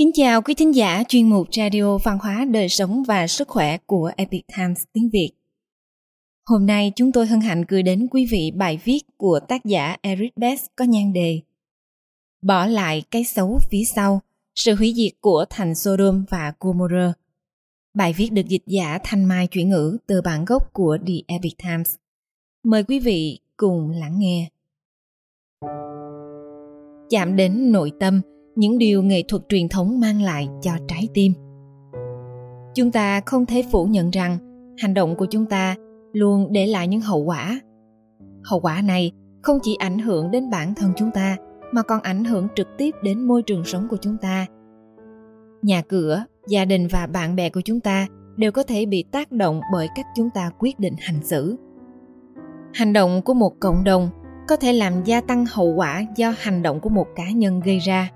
Kính chào quý thính giả chuyên mục Radio Văn hóa Đời sống và Sức khỏe của Epic Times tiếng Việt. Hôm nay chúng tôi hân hạnh gửi đến quý vị bài viết của tác giả Eric Best có nhan đề Bỏ lại cái xấu phía sau, sự hủy diệt của thành Sodom và Gomorrah. Bài viết được dịch giả Thanh Mai chuyển ngữ từ bản gốc của The Epic Times. Mời quý vị cùng lắng nghe. Chạm đến nội tâm, những điều nghệ thuật truyền thống mang lại cho trái tim. Chúng ta không thể phủ nhận rằng hành động của chúng ta luôn để lại những hậu quả. Hậu quả này không chỉ ảnh hưởng đến bản thân chúng ta, mà còn ảnh hưởng trực tiếp đến môi trường sống của chúng ta. Nhà cửa, gia đình và bạn bè của chúng ta đều có thể bị tác động bởi cách chúng ta quyết định hành xử. Hành động của một cộng đồng có thể làm gia tăng hậu quả do hành động của một cá nhân gây ra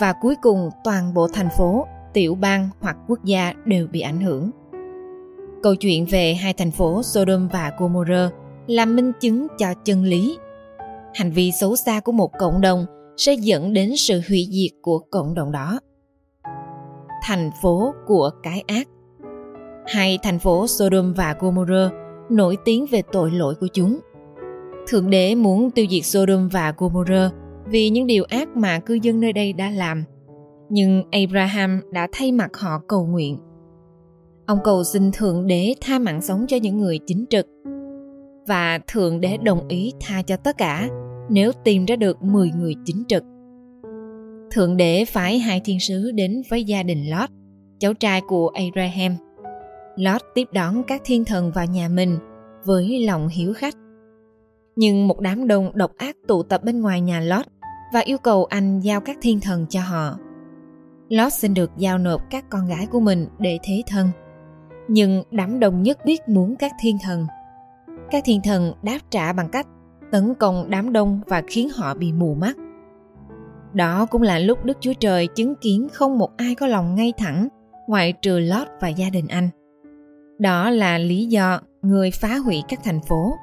và cuối cùng toàn bộ thành phố, tiểu bang hoặc quốc gia đều bị ảnh hưởng. Câu chuyện về hai thành phố Sodom và Gomorrah là minh chứng cho chân lý. Hành vi xấu xa của một cộng đồng sẽ dẫn đến sự hủy diệt của cộng đồng đó. Thành phố của cái ác Hai thành phố Sodom và Gomorrah nổi tiếng về tội lỗi của chúng. Thượng đế muốn tiêu diệt Sodom và Gomorrah vì những điều ác mà cư dân nơi đây đã làm. Nhưng Abraham đã thay mặt họ cầu nguyện. Ông cầu xin Thượng Đế tha mạng sống cho những người chính trực. Và Thượng Đế đồng ý tha cho tất cả nếu tìm ra được 10 người chính trực. Thượng Đế phái hai thiên sứ đến với gia đình Lot, cháu trai của Abraham. Lot tiếp đón các thiên thần vào nhà mình với lòng hiếu khách. Nhưng một đám đông độc ác tụ tập bên ngoài nhà Lot và yêu cầu anh giao các thiên thần cho họ. Lot xin được giao nộp các con gái của mình để thế thân. Nhưng đám đông nhất biết muốn các thiên thần. Các thiên thần đáp trả bằng cách tấn công đám đông và khiến họ bị mù mắt. Đó cũng là lúc Đức Chúa Trời chứng kiến không một ai có lòng ngay thẳng, ngoại trừ Lot và gia đình anh. Đó là lý do người phá hủy các thành phố.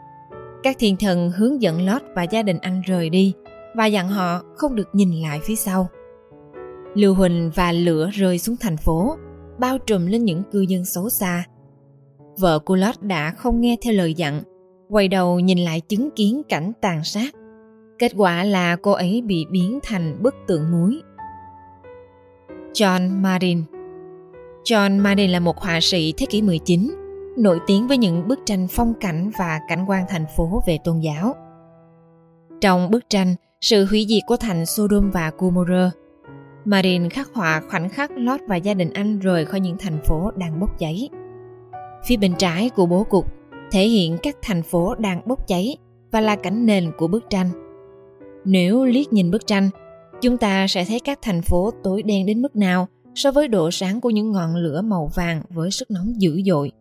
Các thiên thần hướng dẫn Lot và gia đình anh rời đi – và dặn họ không được nhìn lại phía sau. Lưu huỳnh và lửa rơi xuống thành phố, bao trùm lên những cư dân xấu xa. Vợ của Lót đã không nghe theo lời dặn, quay đầu nhìn lại chứng kiến cảnh tàn sát. Kết quả là cô ấy bị biến thành bức tượng muối. John Marin John Marin là một họa sĩ thế kỷ 19, nổi tiếng với những bức tranh phong cảnh và cảnh quan thành phố về tôn giáo. Trong bức tranh, sự hủy diệt của thành Sodom và Gomorrah. Marin khắc họa khoảnh khắc Lot và gia đình anh rời khỏi những thành phố đang bốc cháy. Phía bên trái của bố cục thể hiện các thành phố đang bốc cháy và là cảnh nền của bức tranh. Nếu liếc nhìn bức tranh, chúng ta sẽ thấy các thành phố tối đen đến mức nào so với độ sáng của những ngọn lửa màu vàng với sức nóng dữ dội.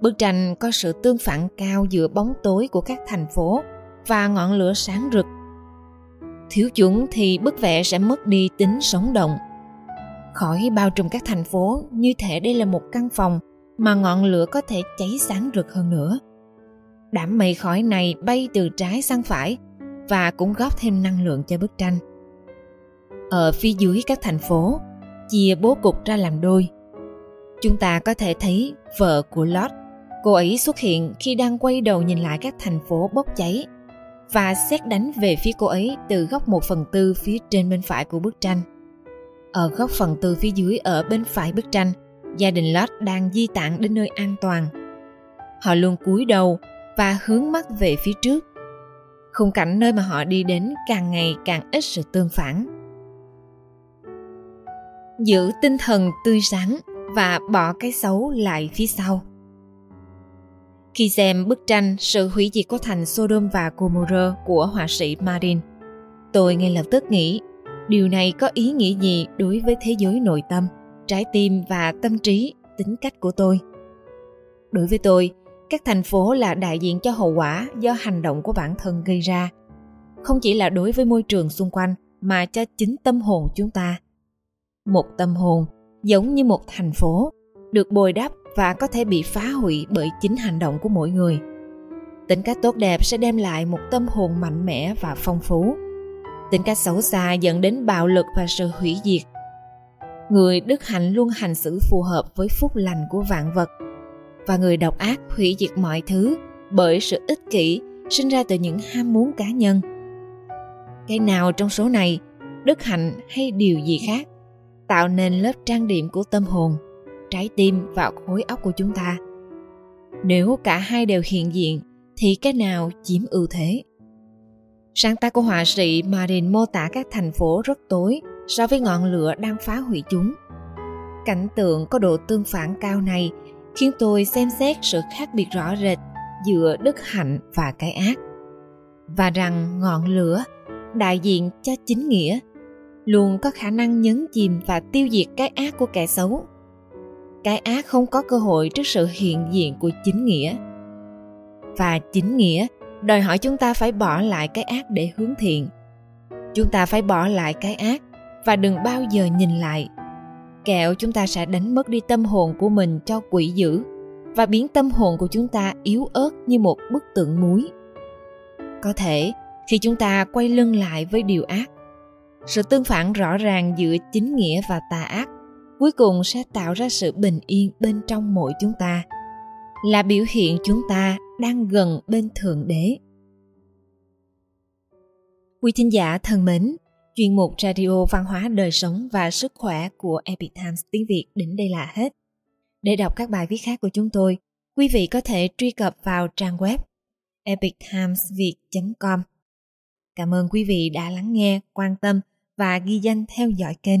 Bức tranh có sự tương phản cao giữa bóng tối của các thành phố và ngọn lửa sáng rực thiếu chúng thì bức vẽ sẽ mất đi tính sống động. Khỏi bao trùm các thành phố, như thể đây là một căn phòng mà ngọn lửa có thể cháy sáng rực hơn nữa. Đám mây khói này bay từ trái sang phải và cũng góp thêm năng lượng cho bức tranh. Ở phía dưới các thành phố chia bố cục ra làm đôi. Chúng ta có thể thấy vợ của Lord, cô ấy xuất hiện khi đang quay đầu nhìn lại các thành phố bốc cháy và xét đánh về phía cô ấy từ góc một phần tư phía trên bên phải của bức tranh. Ở góc phần tư phía dưới ở bên phải bức tranh, gia đình Lot đang di tản đến nơi an toàn. Họ luôn cúi đầu và hướng mắt về phía trước. Khung cảnh nơi mà họ đi đến càng ngày càng ít sự tương phản. Giữ tinh thần tươi sáng và bỏ cái xấu lại phía sau. Khi xem bức tranh Sự hủy diệt của thành Sodom và Gomorrah của họa sĩ Marin, tôi ngay lập tức nghĩ điều này có ý nghĩa gì đối với thế giới nội tâm, trái tim và tâm trí, tính cách của tôi. Đối với tôi, các thành phố là đại diện cho hậu quả do hành động của bản thân gây ra, không chỉ là đối với môi trường xung quanh mà cho chính tâm hồn chúng ta. Một tâm hồn giống như một thành phố được bồi đắp và có thể bị phá hủy bởi chính hành động của mỗi người. Tính cách tốt đẹp sẽ đem lại một tâm hồn mạnh mẽ và phong phú. Tính cách xấu xa dẫn đến bạo lực và sự hủy diệt. Người đức hạnh luôn hành xử phù hợp với phúc lành của vạn vật. Và người độc ác hủy diệt mọi thứ bởi sự ích kỷ sinh ra từ những ham muốn cá nhân. Cái nào trong số này đức hạnh hay điều gì khác tạo nên lớp trang điểm của tâm hồn? Trái tim và khối óc của chúng ta. Nếu cả hai đều hiện diện, thì cái nào chiếm ưu thế? Sáng tác của họa sĩ Marin mô tả các thành phố rất tối so với ngọn lửa đang phá hủy chúng. Cảnh tượng có độ tương phản cao này khiến tôi xem xét sự khác biệt rõ rệt giữa đức hạnh và cái ác. Và rằng ngọn lửa đại diện cho chính nghĩa luôn có khả năng nhấn chìm và tiêu diệt cái ác của kẻ xấu cái ác không có cơ hội trước sự hiện diện của chính nghĩa. Và chính nghĩa, đòi hỏi chúng ta phải bỏ lại cái ác để hướng thiện. Chúng ta phải bỏ lại cái ác và đừng bao giờ nhìn lại. Kẹo chúng ta sẽ đánh mất đi tâm hồn của mình cho quỷ dữ và biến tâm hồn của chúng ta yếu ớt như một bức tượng muối. Có thể, khi chúng ta quay lưng lại với điều ác, sự tương phản rõ ràng giữa chính nghĩa và tà ác cuối cùng sẽ tạo ra sự bình yên bên trong mỗi chúng ta, là biểu hiện chúng ta đang gần bên thượng đế. Quý thính giả thân mến, chuyên mục radio văn hóa đời sống và sức khỏe của epic times tiếng việt đến đây là hết. Để đọc các bài viết khác của chúng tôi, quý vị có thể truy cập vào trang web epictimesviet com. Cảm ơn quý vị đã lắng nghe, quan tâm và ghi danh theo dõi kênh